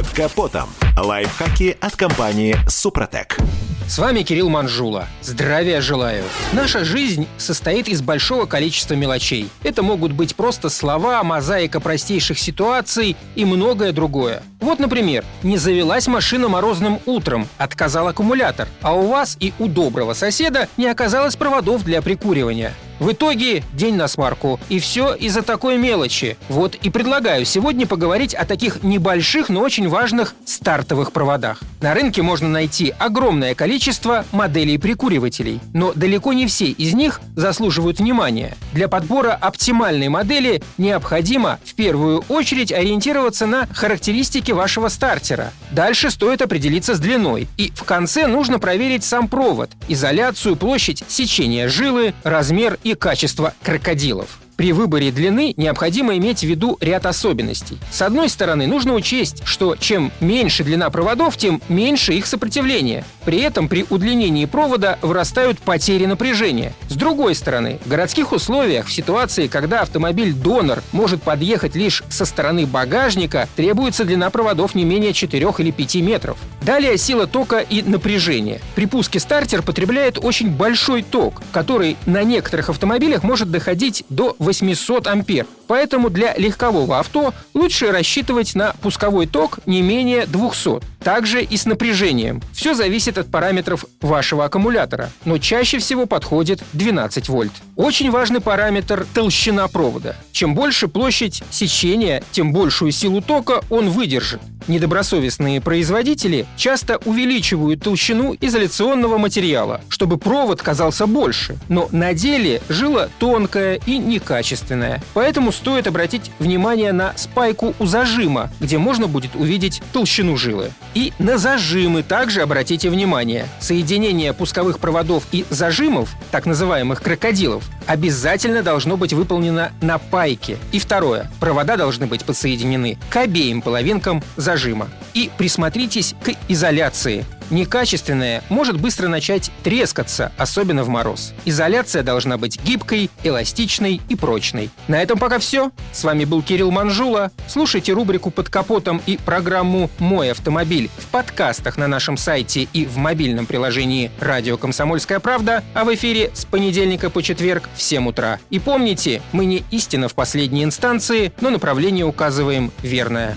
Под капотом. Лайфхаки от компании «Супротек». С вами Кирилл Манжула. Здравия желаю. Наша жизнь состоит из большого количества мелочей. Это могут быть просто слова, мозаика простейших ситуаций и многое другое. Вот, например, не завелась машина морозным утром, отказал аккумулятор, а у вас и у доброго соседа не оказалось проводов для прикуривания. В итоге день на смарку. И все из-за такой мелочи. Вот и предлагаю сегодня поговорить о таких небольших, но очень важных стартовых проводах. На рынке можно найти огромное количество моделей прикуривателей, но далеко не все из них заслуживают внимания. Для подбора оптимальной модели необходимо в первую очередь ориентироваться на характеристики вашего стартера. Дальше стоит определиться с длиной. И в конце нужно проверить сам провод, изоляцию, площадь сечения жилы, размер и качество крокодилов. При выборе длины необходимо иметь в виду ряд особенностей. С одной стороны, нужно учесть, что чем меньше длина проводов, тем меньше их сопротивление. При этом при удлинении провода вырастают потери напряжения. С другой стороны, в городских условиях, в ситуации, когда автомобиль-донор может подъехать лишь со стороны багажника, требуется длина проводов не менее 4 или 5 метров. Далее сила тока и напряжение. При пуске стартер потребляет очень большой ток, который на некоторых автомобилях может доходить до 800 ампер. Поэтому для легкового авто лучше рассчитывать на пусковой ток не менее 200. Также и с напряжением. Все зависит от параметров вашего аккумулятора, но чаще всего подходит 12 вольт. Очень важный параметр – толщина провода. Чем больше площадь сечения, тем большую силу тока он выдержит. Недобросовестные производители часто увеличивают толщину изоляционного материала, чтобы провод казался больше, но на деле жила тонкая и некачественная. Поэтому стоит обратить внимание на спайку у зажима, где можно будет увидеть толщину жилы. И на зажимы также обратите внимание. Соединение пусковых проводов и зажимов, так называемых крокодилов, обязательно должно быть выполнено на пайке. И второе. Провода должны быть подсоединены к обеим половинкам зажима. И присмотритесь к изоляции. Некачественная может быстро начать трескаться, особенно в мороз. Изоляция должна быть гибкой, эластичной и прочной. На этом пока все. С вами был Кирилл Манжула. Слушайте рубрику «Под капотом» и программу «Мой автомобиль» в подкастах на нашем сайте и в мобильном приложении «Радио Комсомольская правда», а в эфире с понедельника по четверг в 7 утра. И помните, мы не истина в последней инстанции, но направление указываем верное.